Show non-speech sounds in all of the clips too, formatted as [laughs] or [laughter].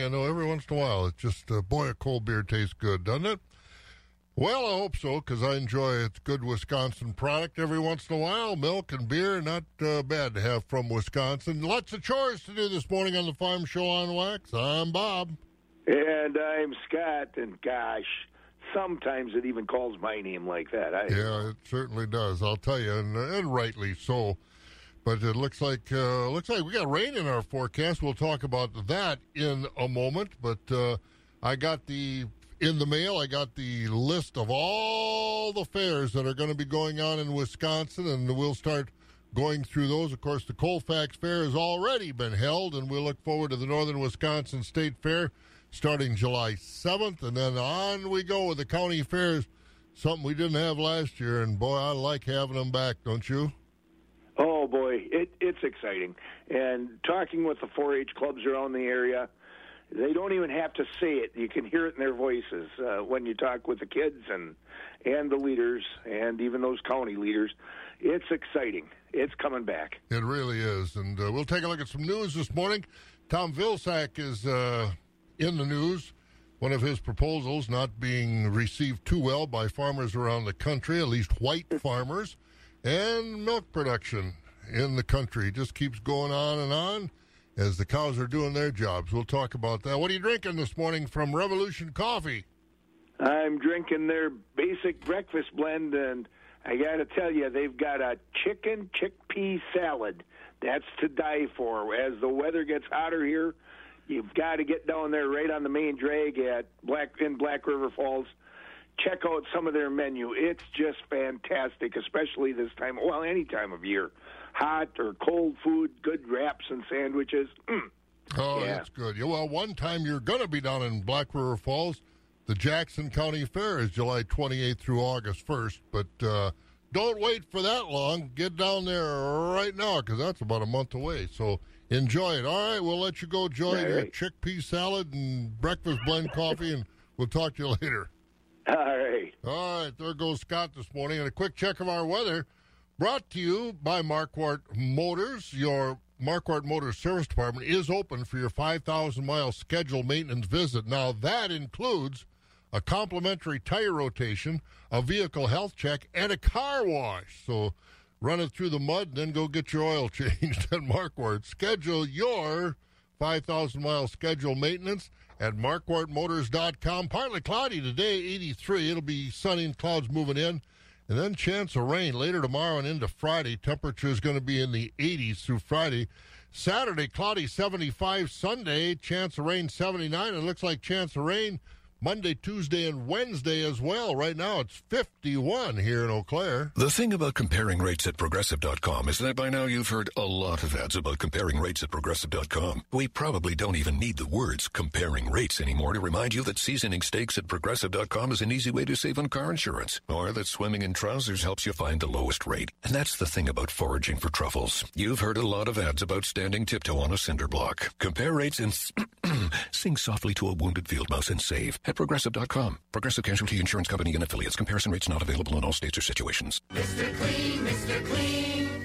I know every once in a while it's just, uh, boy, a cold beer tastes good, doesn't it? Well, I hope so because I enjoy. It's good Wisconsin product every once in a while. Milk and beer, not uh, bad to have from Wisconsin. Lots of chores to do this morning on the Farm Show on Wax. I'm Bob. And I'm Scott. And gosh, sometimes it even calls my name like that. I, Yeah, it certainly does. I'll tell you, and, and rightly so. But it looks like uh, looks like we got rain in our forecast. We'll talk about that in a moment. But uh, I got the in the mail. I got the list of all the fairs that are going to be going on in Wisconsin, and we'll start going through those. Of course, the Colfax Fair has already been held, and we'll look forward to the Northern Wisconsin State Fair starting July 7th, and then on we go with the county fairs. Something we didn't have last year, and boy, I like having them back, don't you? Oh boy, it, it's exciting. And talking with the 4-H clubs around the area, they don't even have to say it. You can hear it in their voices uh, when you talk with the kids and and the leaders and even those county leaders. It's exciting. It's coming back. It really is. And uh, we'll take a look at some news this morning. Tom Vilsack is uh, in the news. One of his proposals not being received too well by farmers around the country, at least white farmers, and milk production in the country just keeps going on and on as the cows are doing their jobs. We'll talk about that. What are you drinking this morning from Revolution Coffee? I'm drinking their basic breakfast blend, and I got to tell you, they've got a chicken chickpea salad. That's to die for. As the weather gets hotter here, you've got to get down there right on the main drag at Black in Black River Falls. Check out some of their menu. It's just fantastic, especially this time. Well, any time of year, hot or cold food, good wraps and sandwiches. Mm. [clears throat] Oh, Yeah. that's good. Yeah, well, one time you're going to be down in Black River Falls. The Jackson County Fair is July 28th through August 1st, but uh, don't wait for that long. Get down there right now because that's about a month away. So enjoy it. All right, we'll let you go enjoy All your right. chickpea salad and breakfast blend coffee, and we'll talk to you [laughs] later. All right. All right, there goes Scott this morning. And a quick check of our weather brought to you by Marquardt Motors. Your Marquardt Motors Service Department is open for your 5,000 mile scheduled maintenance visit. Now, that includes a complimentary tire rotation, a vehicle health check, and a car wash. So run it through the mud then go get your oil [laughs] changed at Marquardt. Schedule your 5,000 mile scheduled maintenance at marquardtmotors.com. Partly cloudy today, 83. It'll be sunny and clouds moving in. And then chance of rain later tomorrow and into Friday. Temperature is going to be in the 80s through Friday. Saturday, cloudy 75. Sunday, chance of rain 79. It looks like chance of rain Monday, Tuesday, and Wednesday as well. Right now, it's 51 here in Eau Claire. The thing about comparing rates at progressive.com is that by now you've heard a lot of ads about comparing rates at progressive.com. We probably don't even need the words comparing rates anymore to remind you that seasoning steaks at progressive.com is an easy way to save on car insurance, or that swimming in trousers helps you find the lowest rate. And that's the thing about foraging for truffles. You've heard a lot of ads about standing tiptoe on a cinder block. Compare rates and [clears throat] sing softly to a wounded field mouse and save at progressive.com. Progressive Casualty Insurance Company and affiliates. Comparison rates not available in all states or situations.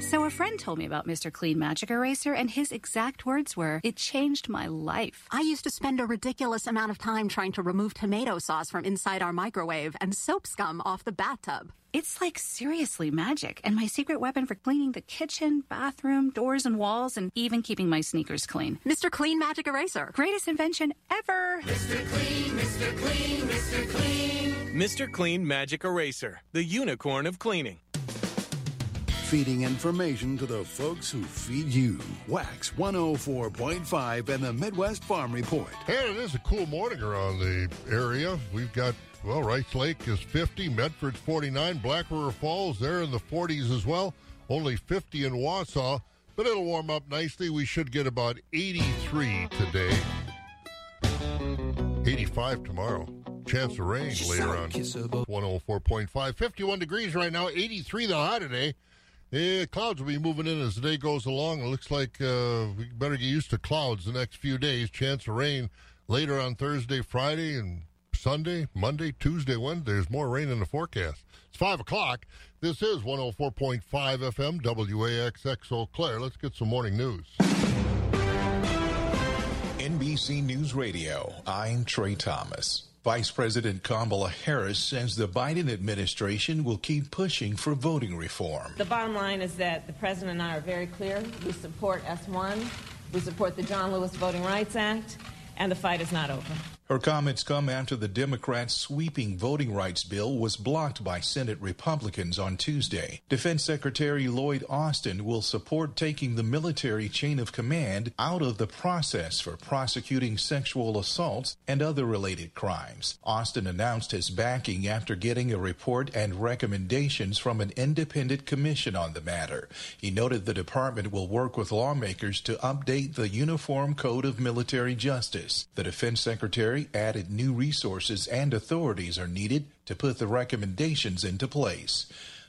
So, a friend told me about Mr. Clean Magic Eraser, and his exact words were, It changed my life. I used to spend a ridiculous amount of time trying to remove tomato sauce from inside our microwave and soap scum off the bathtub. It's like seriously magic, and my secret weapon for cleaning the kitchen, bathroom, doors, and walls, and even keeping my sneakers clean. Mr. Clean Magic Eraser. Greatest invention ever! Mr. Clean Mr. Clean, Mr. Clean. Mr. Clean Magic Eraser, the unicorn of cleaning. Feeding information to the folks who feed you. Wax 104.5 and the Midwest Farm Report. And it is a cool morning around the area. We've got, well, Rice Lake is 50, Medford's 49, Black River Falls, they're in the 40s as well. Only 50 in Wausau, but it'll warm up nicely. We should get about 83 today. 85 tomorrow. Chance of rain later on. 104.5. 51 degrees right now, 83 the high today. Yeah, clouds will be moving in as the day goes along. It looks like uh, we better get used to clouds the next few days. Chance of rain later on Thursday, Friday, and Sunday, Monday, Tuesday, Wednesday. There's more rain in the forecast. It's 5 o'clock. This is 104.5 FM, WAXX Eau Claire. Let's get some morning news. NBC News Radio, I'm Trey Thomas. Vice President Kamala Harris says the Biden administration will keep pushing for voting reform. The bottom line is that the president and I are very clear. We support S1, we support the John Lewis Voting Rights Act, and the fight is not over. Her comments come after the Democrats' sweeping voting rights bill was blocked by Senate Republicans on Tuesday. Defense Secretary Lloyd Austin will support taking the military chain of command out of the process for prosecuting sexual assaults and other related crimes. Austin announced his backing after getting a report and recommendations from an independent commission on the matter. He noted the department will work with lawmakers to update the Uniform Code of Military Justice. The Defense Secretary added new resources and authorities are needed to put the recommendations into place.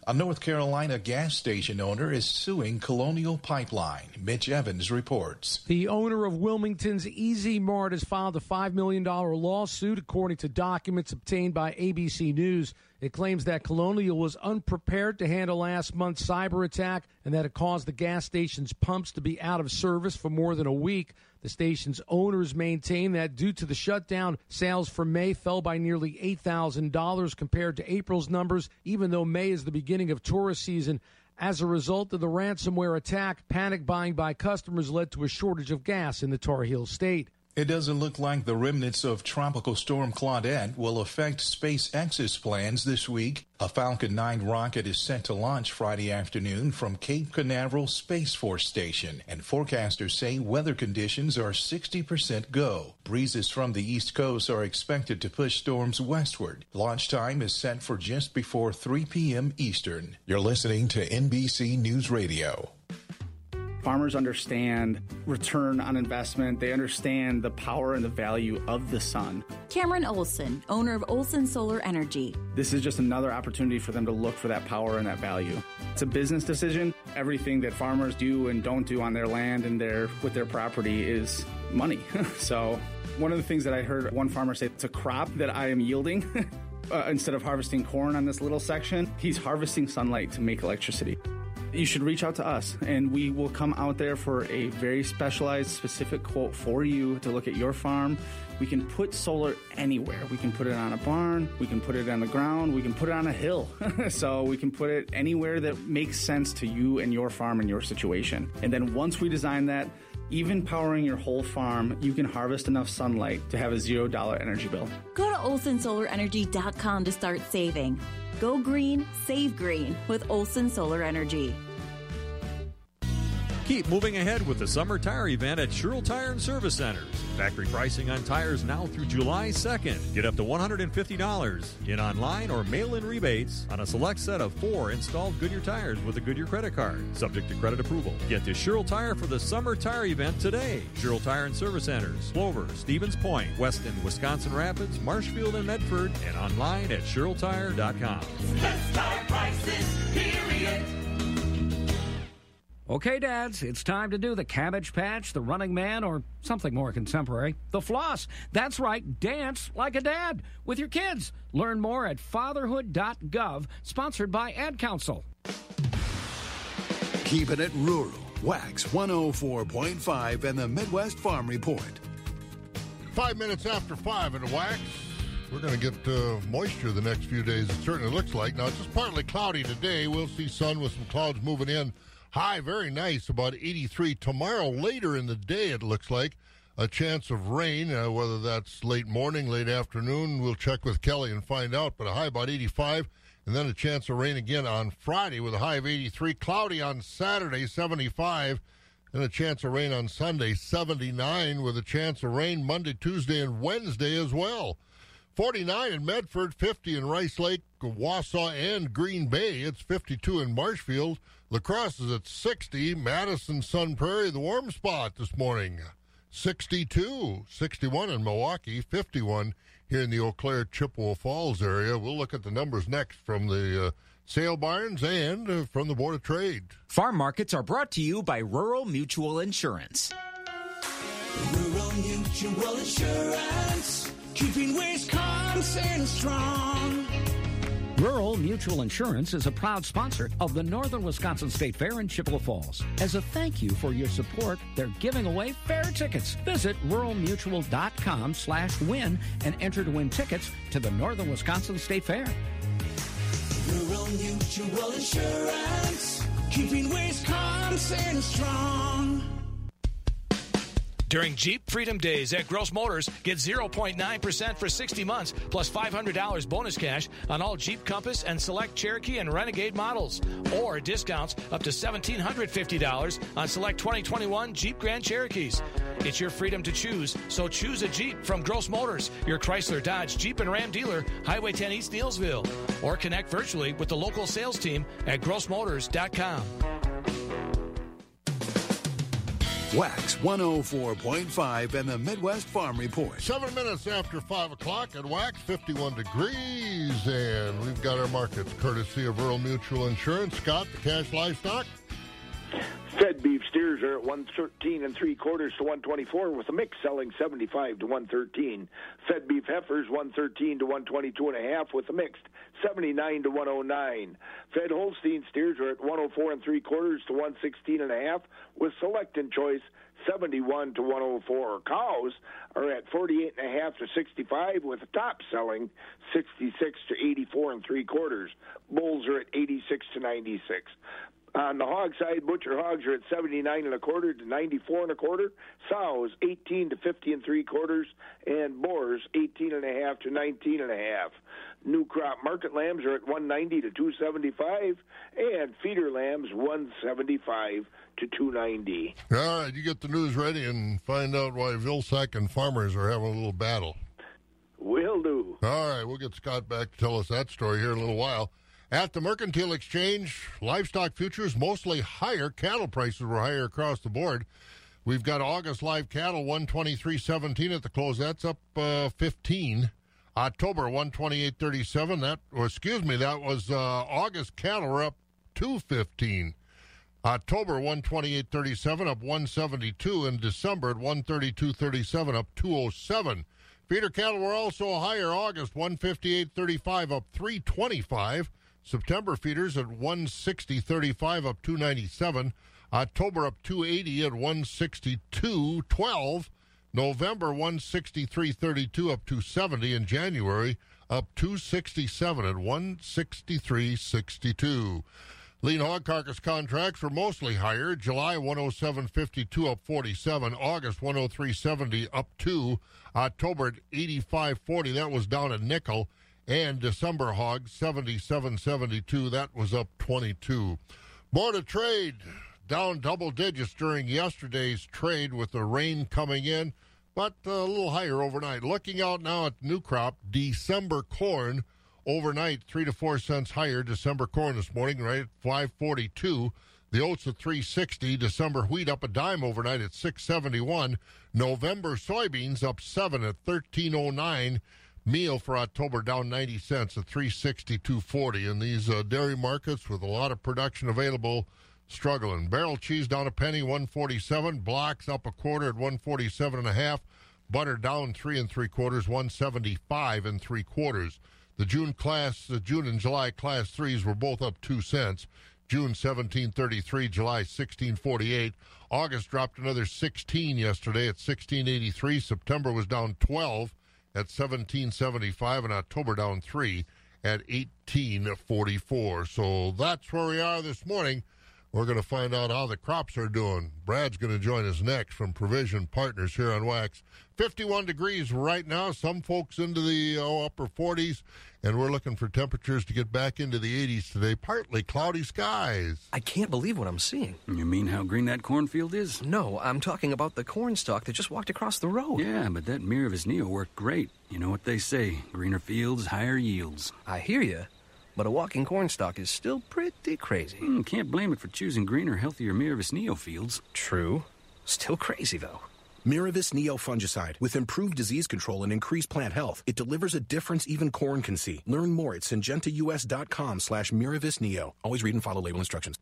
A North Carolina gas station owner is suing Colonial Pipeline. Mitch Evans reports. The owner of Wilmington's Easy Mart has filed a $5 million lawsuit, according to documents obtained by ABC News. It claims that Colonial was unprepared to handle last month's cyber attack and that it caused the gas station's pumps to be out of service for more than a week. The station's owners maintain that due to the shutdown, sales for May fell by nearly $8,000 compared to April's numbers, even though May is the beginning of tourist season. As a result of the ransomware attack, panic buying by customers led to a shortage of gas in the Tar Heel state. It doesn't look like the remnants of Tropical Storm Claudette will affect SpaceX's plans this week. A Falcon 9 rocket is set to launch Friday afternoon from Cape Canaveral Space Force Station, and forecasters say weather conditions are 60% go. Breezes from the East Coast are expected to push storms westward. Launch time is set for just before 3 p.m. Eastern. You're listening to NBC News Radio. Farmers understand return on investment. They understand the power and the value of the sun. Cameron Olson, owner of Olson Solar Energy. This is just another opportunity for them to look for that power and that value. It's a business decision. Everything that farmers do and don't do on their land and their with their property is money. [laughs] so, one of the things that I heard one farmer say, it's a crop that I am yielding. [laughs] uh, instead of harvesting corn on this little section, he's harvesting sunlight to make electricity you should reach out to us and we will come out there for a very specialized, specific quote for you to look at your farm. We can put solar anywhere. We can put it on a barn, we can put it on the ground, we can put it on a hill. [laughs] so we can put it anywhere that makes sense to you and your farm and your situation. And then once we design that, even powering your whole farm, you can harvest enough sunlight to have a $0 energy bill. Go to olsonsolarenergy.com to start saving. Go green, save green with Olson Solar Energy. Keep moving ahead with the summer tire event at Sherrill Tire and Service Centers. Factory pricing on tires now through July 2nd. Get up to $150 in online or mail in rebates on a select set of four installed Goodyear tires with a Goodyear credit card, subject to credit approval. Get to Sherrill Tire for the summer tire event today. Sherrill Tire and Service Centers, Plover, Stevens Point, Weston, Wisconsin Rapids, Marshfield, and Medford, and online at SherrillTire.com. Best tire prices, period. Okay, dads, it's time to do the Cabbage Patch, the Running Man, or something more contemporary. The Floss. That's right, dance like a dad with your kids. Learn more at fatherhood.gov, sponsored by Ad Council. Keeping it rural. Wax 104.5 and the Midwest Farm Report. Five minutes after five in the Wax. We're going to get uh, moisture the next few days. It certainly looks like. Now, it's just partly cloudy today. We'll see sun with some clouds moving in. High, very nice, about 83. Tomorrow, later in the day, it looks like a chance of rain, uh, whether that's late morning, late afternoon. We'll check with Kelly and find out, but a high about 85. And then a chance of rain again on Friday with a high of 83. Cloudy on Saturday, 75. And a chance of rain on Sunday, 79, with a chance of rain Monday, Tuesday, and Wednesday as well. 49 in Medford, 50 in Rice Lake, Wausau, and Green Bay. It's 52 in Marshfield. La Crosse is at 60. Madison, Sun Prairie, the warm spot this morning. 62. 61 in Milwaukee, 51 here in the Eau Claire, Chippewa Falls area. We'll look at the numbers next from the uh, sale barns and uh, from the Board of Trade. Farm markets are brought to you by Rural Mutual Insurance. Rural Mutual Insurance, keeping Wisconsin strong. Rural Mutual Insurance is a proud sponsor of the Northern Wisconsin State Fair in Chippewa Falls. As a thank you for your support, they're giving away fair tickets. Visit ruralmutual.com slash win and enter to win tickets to the Northern Wisconsin State Fair. Rural Mutual Insurance, keeping Wisconsin strong. During Jeep Freedom Days at Gross Motors, get 0.9% for 60 months plus $500 bonus cash on all Jeep Compass and select Cherokee and Renegade models. Or discounts up to $1,750 on select 2021 Jeep Grand Cherokees. It's your freedom to choose, so choose a Jeep from Gross Motors, your Chrysler, Dodge, Jeep, and Ram dealer, Highway 10 East Neillsville. Or connect virtually with the local sales team at grossmotors.com. Wax 104.5 and the Midwest Farm Report. Seven minutes after 5 o'clock at Wax, 51 degrees, and we've got our markets courtesy of Rural Mutual Insurance. Scott, the cash livestock. Fed beef steers are at 113 and three quarters to 124, with a mix selling 75 to 113. Fed beef heifers 113 to 122 and a half, with a mixed 79 to 109. Fed Holstein steers are at 104 and three quarters to 116 and a half, with select and choice 71 to 104. Cows are at 48 and a half to 65, with top selling 66 to 84 and three quarters. Bulls are at 86 to 96. On the hog side, butcher hogs are at 79 and a quarter to 94 and a quarter. Sows 18 to 50 and three quarters, and boars 18 and a half to 19 and a half. New crop market lambs are at 190 to 275, and feeder lambs 175 to 290. All right, you get the news ready and find out why Vilsack and farmers are having a little battle. Will do. All right, we'll get Scott back to tell us that story here in a little while. At the Mercantile Exchange, livestock futures mostly higher. Cattle prices were higher across the board. We've got August live cattle 123.17 at the close. That's up uh, 15. October 128.37. That, or excuse me, that was uh, August cattle were up 215. October 128.37 up 172. In December at 132.37 up 207. Feeder cattle were also higher. August 158.35 up 325. September feeders at 160.35 up 297. October up 280 at 162.12. November 163.32 up to 70 In January up 267 at 163.62. Lean hog carcass contracts were mostly higher. July 107.52 up 47. August 103.70 up 2. October at 85.40. That was down a nickel. And December hogs 77.72. That was up 22. Board of Trade down double digits during yesterday's trade with the rain coming in, but a little higher overnight. Looking out now at new crop, December corn overnight three to four cents higher. December corn this morning, right at 542. The oats at 360. December wheat up a dime overnight at 671. November soybeans up seven at 1309. Meal for October down 90 cents at 362.40. And these uh, dairy markets with a lot of production available struggling. Barrel cheese down a penny, 147. Blocks up a quarter at 147 and a half. Butter down three and three quarters, 175 and three quarters. The June class, the June and July class threes were both up two cents. June 1733, July 1648. August dropped another 16 yesterday at 1683. September was down 12 at 1775, and October down three at 1844. So that's where we are this morning. We're going to find out how the crops are doing. Brad's going to join us next from Provision Partners here on Wax. 51 degrees right now. Some folks into the oh, upper 40s, and we're looking for temperatures to get back into the 80s today. Partly cloudy skies. I can't believe what I'm seeing. You mean how green that cornfield is? No, I'm talking about the corn stalk that just walked across the road. Yeah, but that Miravis Neo worked great. You know what they say greener fields, higher yields. I hear you. But a walking corn stalk is still pretty crazy. Mm, can't blame it for choosing greener, healthier Miravis Neo fields. True. Still crazy, though. Miravis Neo fungicide with improved disease control and increased plant health. It delivers a difference even corn can see. Learn more at syngentaus.com slash Miravis Neo. Always read and follow label instructions.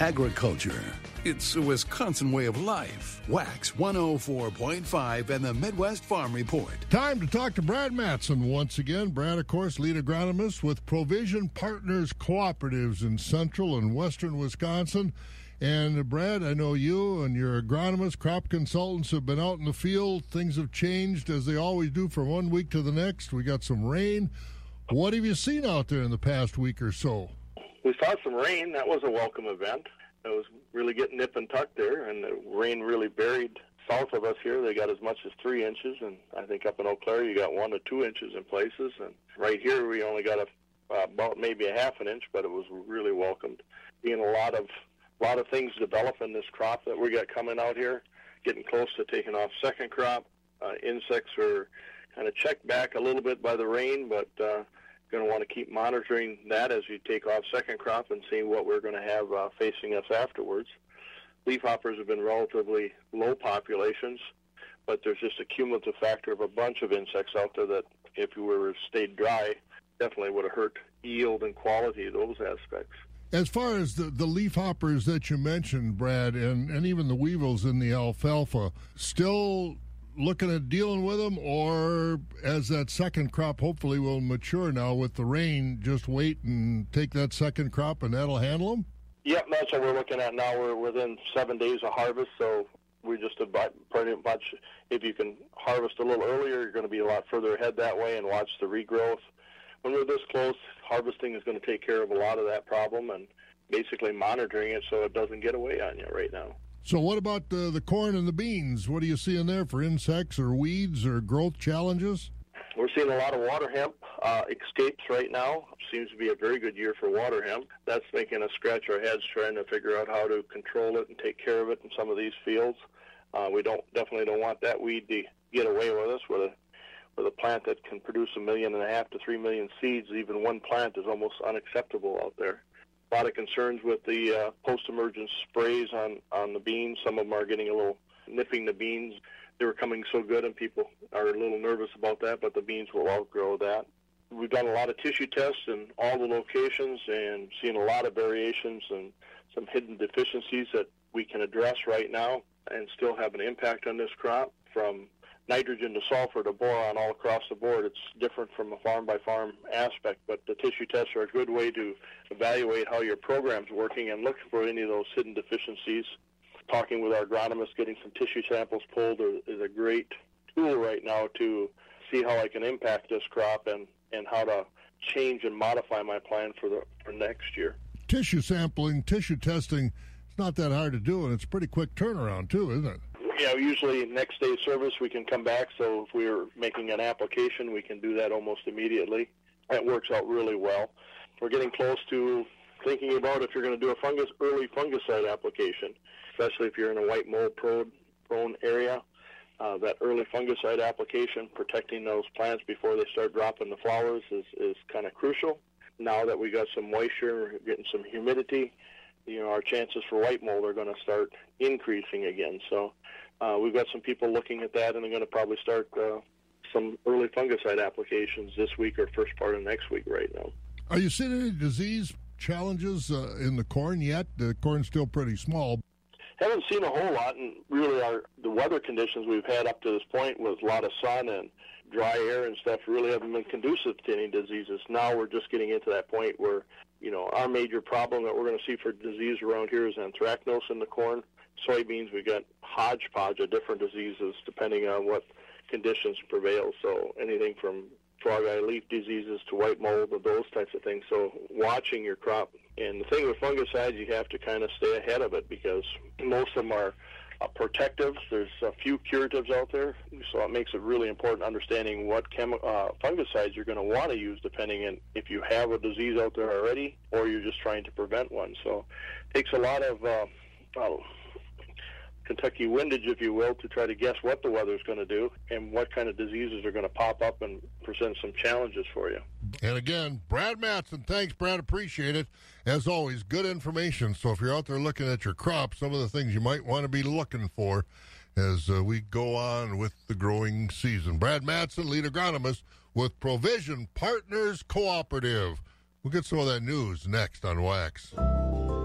Agriculture. It's a Wisconsin way of life. Wax 104.5 and the Midwest Farm Report. Time to talk to Brad Matson once again. Brad, of course, lead agronomist with Provision Partners Cooperatives in central and western Wisconsin. And uh, Brad, I know you and your agronomist, crop consultants have been out in the field. Things have changed as they always do from one week to the next. We got some rain. What have you seen out there in the past week or so? We saw some rain. That was a welcome event. It was really getting nip and tuck there, and the rain really buried south of us here. They got as much as three inches, and I think up in Eau Claire you got one to two inches in places. And right here we only got a uh, about maybe a half an inch, but it was really welcomed. Being a lot of a lot of things developing this crop that we got coming out here, getting close to taking off second crop. Uh, insects are kind of checked back a little bit by the rain, but uh, going to want to keep monitoring that as we take off second crop and see what we're going to have uh, facing us afterwards. Leafhoppers have been relatively low populations, but there's just a cumulative factor of a bunch of insects out there that, if we were stayed dry, definitely would have hurt yield and quality of those aspects. As far as the, the leaf hoppers that you mentioned, Brad, and, and even the weevils in the alfalfa, still looking at dealing with them, or as that second crop hopefully will mature now with the rain, just wait and take that second crop and that'll handle them? Yep, that's what we're looking at now. We're within seven days of harvest, so we just about pretty much if you can harvest a little earlier, you're going to be a lot further ahead that way and watch the regrowth. When we're this close, harvesting is going to take care of a lot of that problem and basically monitoring it so it doesn't get away on you right now. So, what about the, the corn and the beans? What are you seeing there for insects or weeds or growth challenges? We're seeing a lot of water hemp uh, escapes right now. Seems to be a very good year for water hemp. That's making us scratch our heads trying to figure out how to control it and take care of it in some of these fields. Uh, we don't definitely don't want that weed to get away with us. With a with a plant that can produce a million and a half to three million seeds, even one plant is almost unacceptable out there a lot of concerns with the uh, post-emergence sprays on on the beans. Some of them are getting a little nipping the beans. They were coming so good, and people are a little nervous about that. But the beans will outgrow that. We've done a lot of tissue tests in all the locations and seen a lot of variations and some hidden deficiencies that we can address right now and still have an impact on this crop from nitrogen to sulfur to boron all across the board. It's different from a farm by farm aspect, but the tissue tests are a good way to evaluate how your program's working and look for any of those hidden deficiencies. Talking with our agronomists, getting some tissue samples pulled is a great tool right now to see how I can impact this crop and, and how to change and modify my plan for the for next year. Tissue sampling, tissue testing, it's not that hard to do, and it's pretty quick turnaround too, isn't it? You know, usually next day service we can come back. So if we're making an application, we can do that almost immediately. That works out really well. We're getting close to thinking about if you're going to do a fungus early fungicide application, especially if you're in a white mold prone, area. Uh, that early fungicide application, protecting those plants before they start dropping the flowers, is, is kind of crucial. Now that we got some moisture, getting some humidity, you know, our chances for white mold are going to start increasing again. So uh, we've got some people looking at that, and they're going to probably start uh, some early fungicide applications this week or first part of next week right now. Are you seeing any disease challenges uh, in the corn yet? The corn's still pretty small. Haven't seen a whole lot, and really, our the weather conditions we've had up to this point with a lot of sun and dry air and stuff really haven't been conducive to any diseases. Now we're just getting into that point where, you know, our major problem that we're going to see for disease around here is anthracnose in the corn soybeans, we've got hodgepodge of different diseases depending on what conditions prevail. So anything from frog eye leaf diseases to white mold and those types of things. So watching your crop. And the thing with fungicides, you have to kind of stay ahead of it because most of them are uh, protectives. There's a few curatives out there, so it makes it really important understanding what chemi- uh, fungicides you're going to want to use depending on if you have a disease out there already or you're just trying to prevent one. So it takes a lot of uh, Kentucky windage, if you will, to try to guess what the weather is going to do and what kind of diseases are going to pop up and present some challenges for you. And again, Brad Matson, thanks, Brad. Appreciate it. As always, good information. So if you're out there looking at your crop, some of the things you might want to be looking for as uh, we go on with the growing season. Brad Matson, lead agronomist with Provision Partners Cooperative. We'll get some of that news next on Wax.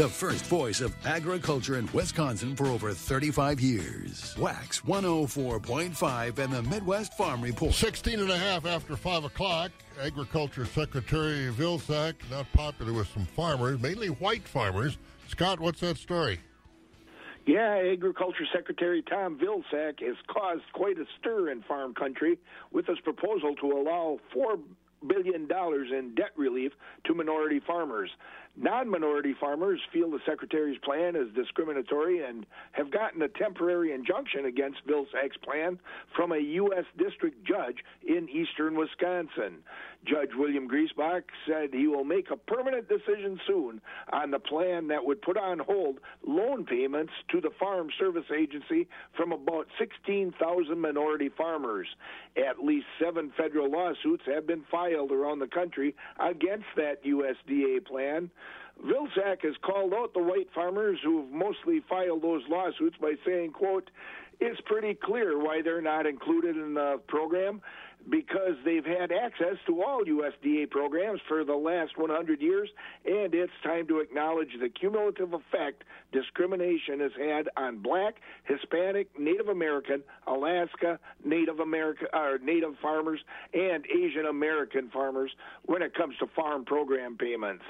The first voice of agriculture in Wisconsin for over 35 years. Wax 104.5 and the Midwest Farm Report. 16 and a half after 5 o'clock. Agriculture Secretary Vilsack, not popular with some farmers, mainly white farmers. Scott, what's that story? Yeah, Agriculture Secretary Tom Vilsack has caused quite a stir in farm country with his proposal to allow four billion dollars in debt relief to minority farmers. Non-minority farmers feel the secretary's plan is discriminatory and have gotten a temporary injunction against Vilsack's plan from a U.S. district judge in eastern Wisconsin. Judge William Griesbach said he will make a permanent decision soon on the plan that would put on hold loan payments to the Farm Service Agency from about 16,000 minority farmers. At least seven federal lawsuits have been filed around the country against that USDA plan. Vilsack has called out the white farmers who've mostly filed those lawsuits by saying, quote, it's pretty clear why they're not included in the program because they've had access to all USDA programs for the last 100 years, and it's time to acknowledge the cumulative effect discrimination has had on black, Hispanic, Native American, Alaska, Native American, or Native farmers, and Asian American farmers when it comes to farm program payments.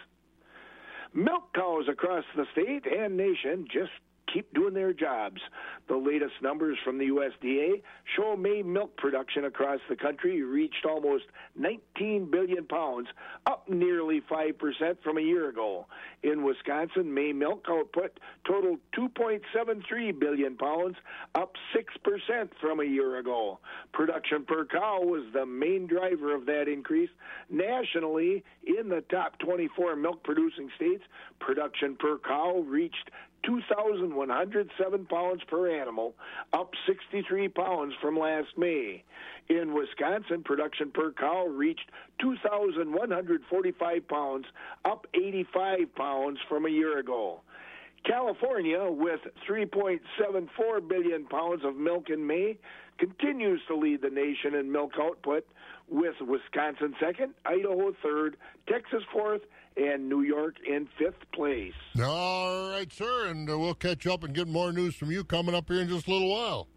Milk cows across the state and nation just keep doing their jobs. The latest numbers from the USDA show May milk production across the country reached almost 19 billion pounds, up nearly 5% from a year ago. In Wisconsin, May milk output totaled 2.73 billion pounds, up 6% from a year ago. Production per cow was the main driver of that increase. Nationally, in the top 24 milk producing states, production per cow reached 2,107 pounds per animal, up 63 pounds from last May. In Wisconsin, production per cow reached 2,145 pounds, up 85 pounds from a year ago. California, with 3.74 billion pounds of milk in May, continues to lead the nation in milk output, with Wisconsin second, Idaho third, Texas fourth, and New York in fifth place. All right, sir, and uh, we'll catch up and get more news from you coming up here in just a little while.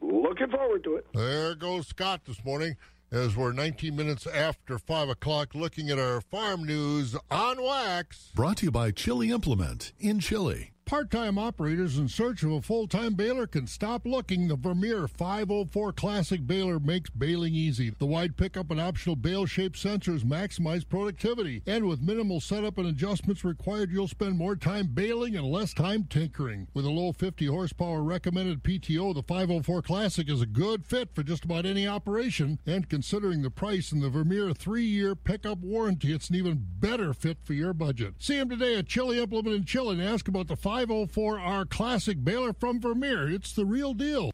Looking forward to it. There goes Scott this morning as we're 19 minutes after 5 o'clock looking at our farm news on wax. Brought to you by Chili Implement in Chili. Part-time operators in search of a full-time baler can stop looking. The Vermeer 504 Classic baler makes baling easy. The wide pickup and optional bale-shaped sensors maximize productivity. And with minimal setup and adjustments required, you'll spend more time baling and less time tinkering. With a low 50 horsepower recommended PTO, the 504 Classic is a good fit for just about any operation. And considering the price and the Vermeer three-year pickup warranty, it's an even better fit for your budget. See him today at Chili Implement in Chili and ask about the oh 504R Classic baler from Vermeer. It's the real deal.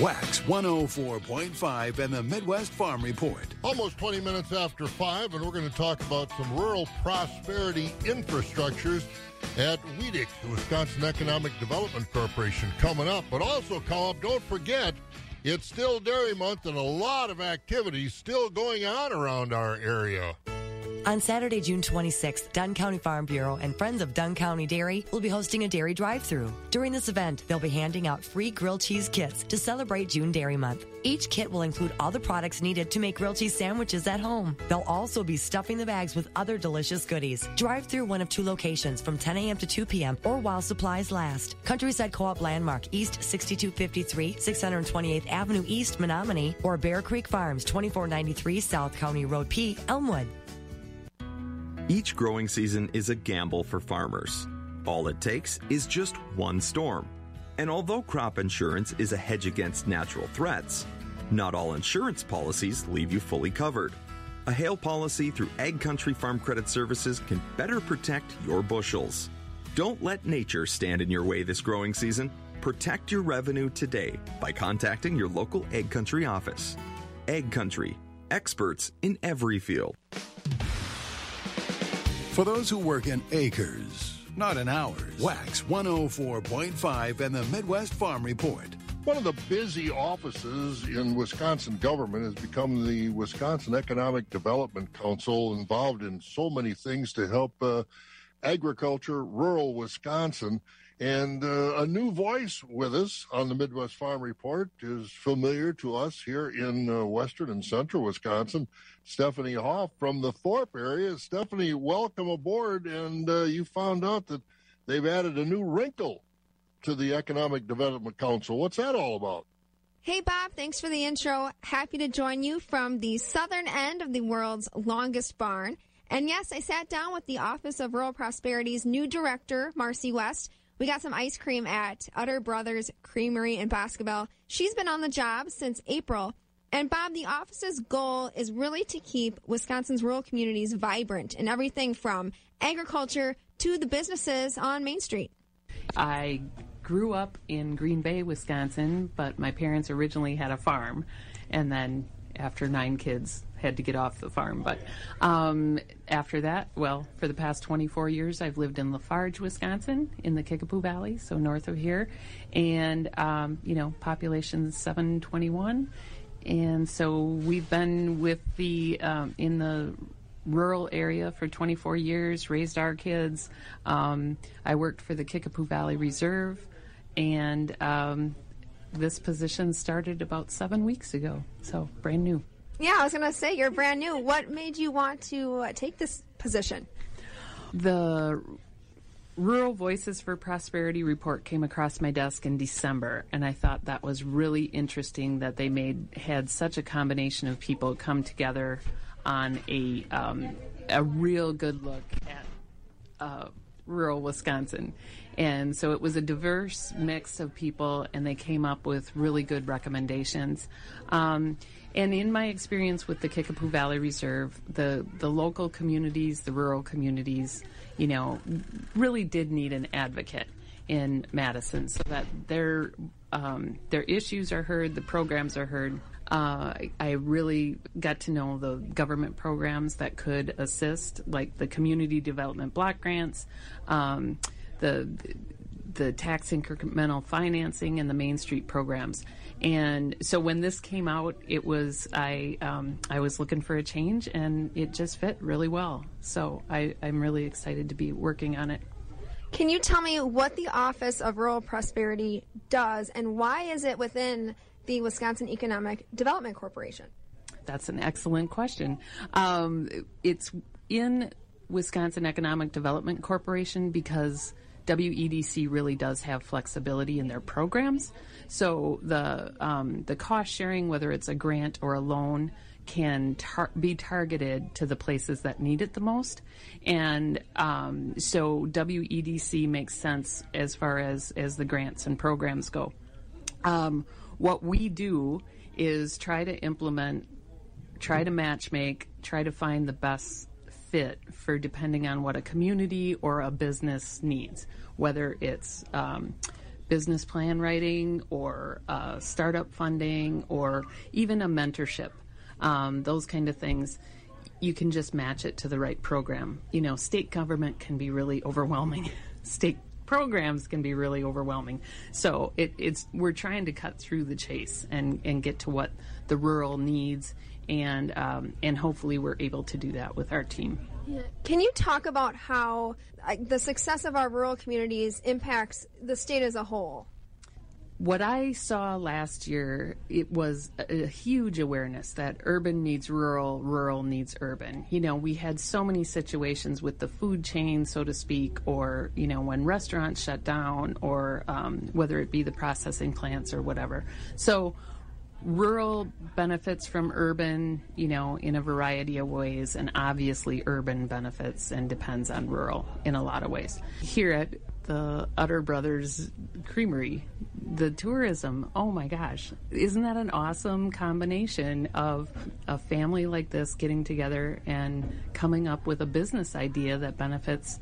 Wax 104.5 and the Midwest Farm Report. Almost 20 minutes after 5, and we're going to talk about some rural prosperity infrastructures at WEDC, the Wisconsin Economic Development Corporation, coming up. But also, come up, don't forget, it's still Dairy Month and a lot of activities still going on around our area. On Saturday, June 26th, Dunn County Farm Bureau and Friends of Dunn County Dairy will be hosting a dairy drive-through. During this event, they'll be handing out free grilled cheese kits to celebrate June Dairy Month. Each kit will include all the products needed to make grilled cheese sandwiches at home. They'll also be stuffing the bags with other delicious goodies. Drive through one of two locations from 10 a.m. to 2 p.m. or while supplies last. Countryside Co-op Landmark, East 6253, 628th Avenue East, Menomonie, or Bear Creek Farms, 2493 South County Road P, Elmwood. Each growing season is a gamble for farmers. All it takes is just one storm. And although crop insurance is a hedge against natural threats, not all insurance policies leave you fully covered. A hail policy through Ag Country Farm Credit Services can better protect your bushels. Don't let nature stand in your way this growing season. Protect your revenue today by contacting your local Ag Country office. Ag Country, experts in every field. For those who work in acres, not in hours, Wax 104.5 and the Midwest Farm Report. One of the busy offices in Wisconsin government has become the Wisconsin Economic Development Council, involved in so many things to help uh, agriculture, rural Wisconsin. And uh, a new voice with us on the Midwest Farm Report is familiar to us here in uh, western and central Wisconsin. Stephanie Hoff from the Thorpe area. Stephanie, welcome aboard. And uh, you found out that they've added a new wrinkle to the Economic Development Council. What's that all about? Hey, Bob, thanks for the intro. Happy to join you from the southern end of the world's longest barn. And yes, I sat down with the Office of Rural Prosperity's new director, Marcy West. We got some ice cream at Udder Brothers Creamery in Boscobel. She's been on the job since April. And Bob, the office's goal is really to keep Wisconsin's rural communities vibrant in everything from agriculture to the businesses on Main Street. I grew up in Green Bay, Wisconsin, but my parents originally had a farm, and then after nine kids, had to get off the farm. But um, after that, well, for the past 24 years, I've lived in La Farge, Wisconsin, in the Kickapoo Valley, so north of here, and um, you know, population 721, and so we've been with the um, in the rural area for 24 years, raised our kids. Um, I worked for the Kickapoo Valley Reserve and um, this position started about seven weeks ago, so brand new. Yeah, I was going to say you're brand new. What made you want to uh, take this position? The Rural Voices for Prosperity report came across my desk in December, and I thought that was really interesting that they made had such a combination of people come together on a um, a real good look at uh, rural Wisconsin. And so it was a diverse mix of people, and they came up with really good recommendations. Um, and in my experience with the Kickapoo Valley Reserve, the, the local communities, the rural communities, you know, really did need an advocate in Madison so that their um, their issues are heard, the programs are heard. Uh, I really got to know the government programs that could assist, like the community development block grants, um, the the tax incremental financing, and the Main Street programs. And so when this came out, it was I um, I was looking for a change, and it just fit really well. So I, I'm really excited to be working on it. Can you tell me what the Office of Rural Prosperity does, and why is it within the Wisconsin Economic Development Corporation? That's an excellent question. Um, it's in Wisconsin Economic Development Corporation because WEDC really does have flexibility in their programs. So the um, the cost sharing, whether it's a grant or a loan, can tar- be targeted to the places that need it the most. And um, so WEDC makes sense as far as as the grants and programs go. Um, what we do is try to implement, try to match make, try to find the best fit for depending on what a community or a business needs, whether it's um, business plan writing or uh, startup funding or even a mentorship, um, those kind of things. You can just match it to the right program. You know, state government can be really overwhelming. [laughs] state programs can be really overwhelming. So it, it's we're trying to cut through the chase and, and get to what the rural needs, and um, and hopefully we're able to do that with our team. Can you talk about how the success of our rural communities impacts the state as a whole? what I saw last year, it was a, a, huge awareness that urban needs rural, rural needs urban. You know, we had so many situations with the food chain, so to speak, or, you know, when restaurants shut down, or um, whether it be the processing plants or whatever. So, rural benefits from urban, you know, in a variety of ways, and obviously urban benefits and depends on rural in a lot of ways. Here at the Udder Brothers Creamery, the tourism, oh my gosh, isn't that an awesome combination of a family like this getting together and coming up with a business idea that benefits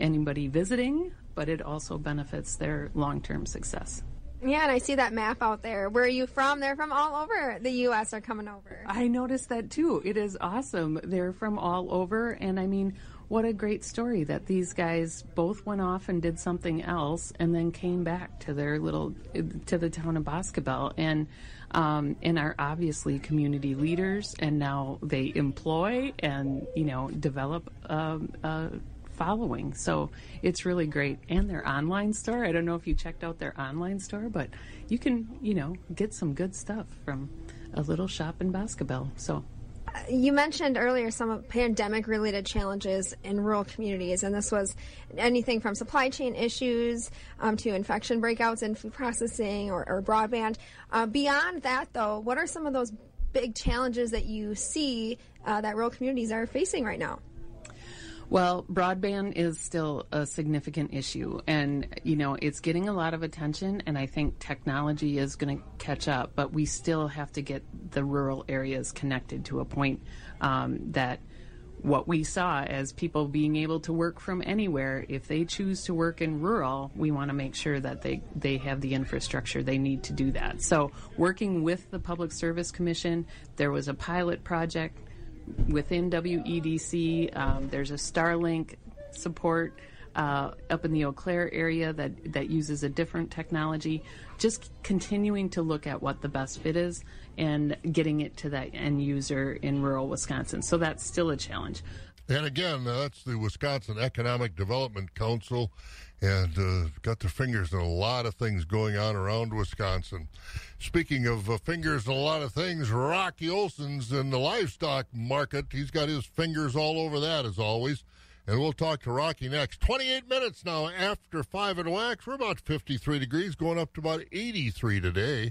anybody visiting, but it also benefits their long term success. Yeah, and I see that map out there. Where are you from? They're from all over the U.S. are coming over. I noticed that too. It is awesome. They're from all over, and I mean, what a great story that these guys both went off and did something else, and then came back to their little to the town of Boscobel, and um, and are obviously community leaders, and now they employ and you know develop um, following. So it's really great. And their online store. I don't know if you checked out their online store, but you can, you know, get some good stuff from a little shop in Boscobel. So You mentioned earlier some pandemic related challenges in rural communities, and this was anything from supply chain issues um, to infection breakouts in food processing or, or broadband. Uh, beyond that, though, what are some of those big challenges that you see uh, that rural communities are facing right now? Well, broadband is still a significant issue, and you know it's getting a lot of attention, and I think technology is going to catch up. But we still have to get the rural areas connected to a point um, that what we saw as people being able to work from anywhere, if they choose to work in rural, we want to make sure that they, they have the infrastructure they need to do that. So, working with the Public Service Commission, there was a pilot project within WEDC. Um, there's a Starlink support uh, up in the Eau Claire area that, that uses a different technology. Just continuing to look at what the best fit is and getting it to that end user in rural Wisconsin. So that's still a challenge. And again, uh, that's the Wisconsin Economic Development Council, and uh, got their fingers in a lot of things going on around Wisconsin. Speaking of uh, fingers in a lot of things, Rocky Olson's in the livestock market. He's got his fingers all over that, as always. And we'll talk to Rocky next. 28 minutes now after 5 at Wax. We're about 53 degrees, going up to about 83 today.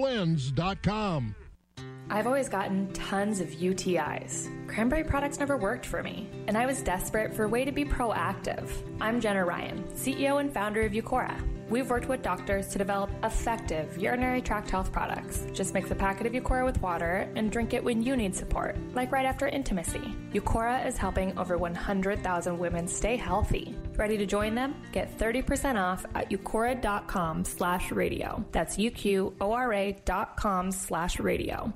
blends.com. I've always gotten tons of UTIs. Cranberry products never worked for me, and I was desperate for a way to be proactive. I'm Jenna Ryan, CEO and founder of Uqora. We've worked with doctors to develop effective urinary tract health products. Just mix a packet of Uqora with water and drink it when you need support, like right after intimacy. Uqora is helping over 100,000 women stay healthy. Ready to join them? Get 30% off at uqora.com slash radio. That's U-Q-O-R-A dot com slash radio.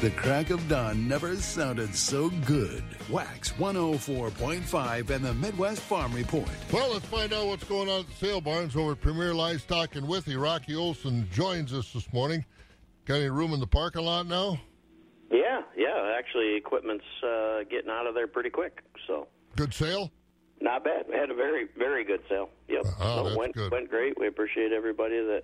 The crack of dawn never sounded so good. Wax 104.5 and the Midwest Farm Report. Well, let's find out what's going on at the sale barns over at Premier Livestock and Withee. Rocky Olson joins us this morning. Got any room in the parking lot now? Yeah, yeah. Actually, equipment's uh, getting out of there pretty quick. So good sale. Not bad. We had a very, very good sale. Yep. Oh, so that's went good. went great. We appreciate everybody that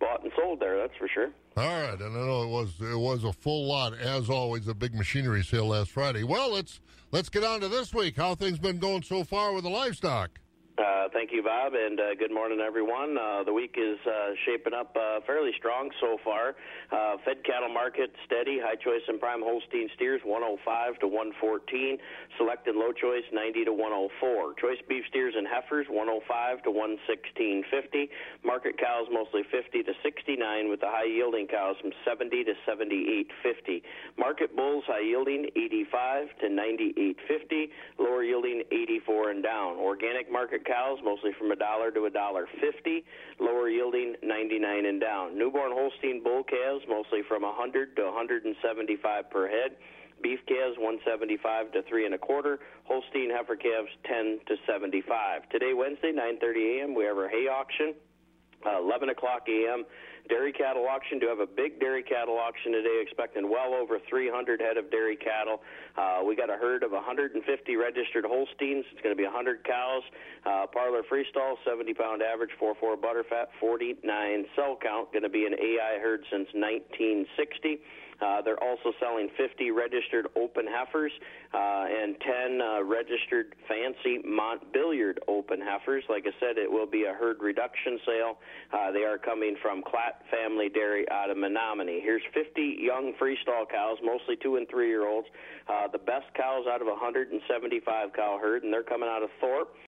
bought and sold there. That's for sure. All right, and I know it was it was a full lot as always. A big machinery sale last Friday. Well, let's let's get on to this week. How things been going so far with the livestock? Uh, thank you, Bob, and uh, good morning, everyone. Uh, the week is uh, shaping up uh, fairly strong so far. Uh, Fed cattle market steady. High choice and prime Holstein steers 105 to 114. Select and low choice 90 to 104. Choice beef steers and heifers 105 to 116.50. Market cows mostly 50 to 69, with the high yielding cows from 70 to 78.50. Market bulls high yielding 85 to 98.50. Lower yielding 84 and down. Organic market cows mostly from a dollar to a dollar fifty, lower yielding 99 and down. Newborn Holstein bull calves mostly from 100 to 175 per head. Beef calves 175 to three and a quarter. Holstein heifer calves 10 to 75. Today, Wednesday, 9:30 a.m. We have our hay auction. Uh, 11 o'clock a.m. Dairy cattle auction. Do have a big dairy cattle auction today, expecting well over 300 head of dairy cattle. Uh, we got a herd of 150 registered Holsteins. It's going to be 100 cows. Uh, parlor freestall, 70 pound average, 4-4 butterfat, 49 cell count. Going to be an AI herd since 1960. Uh, they're also selling 50 registered open heifers uh, and 10 uh, registered fancy Montbeliarde open heifers. Like I said, it will be a herd reduction sale. Uh, they are coming from Klatt Family Dairy out of Menomonie. Here's 50 young freestall cows, mostly two and three year olds. Uh, the best cows out of a 175 cow herd, and they're coming out of Thorp.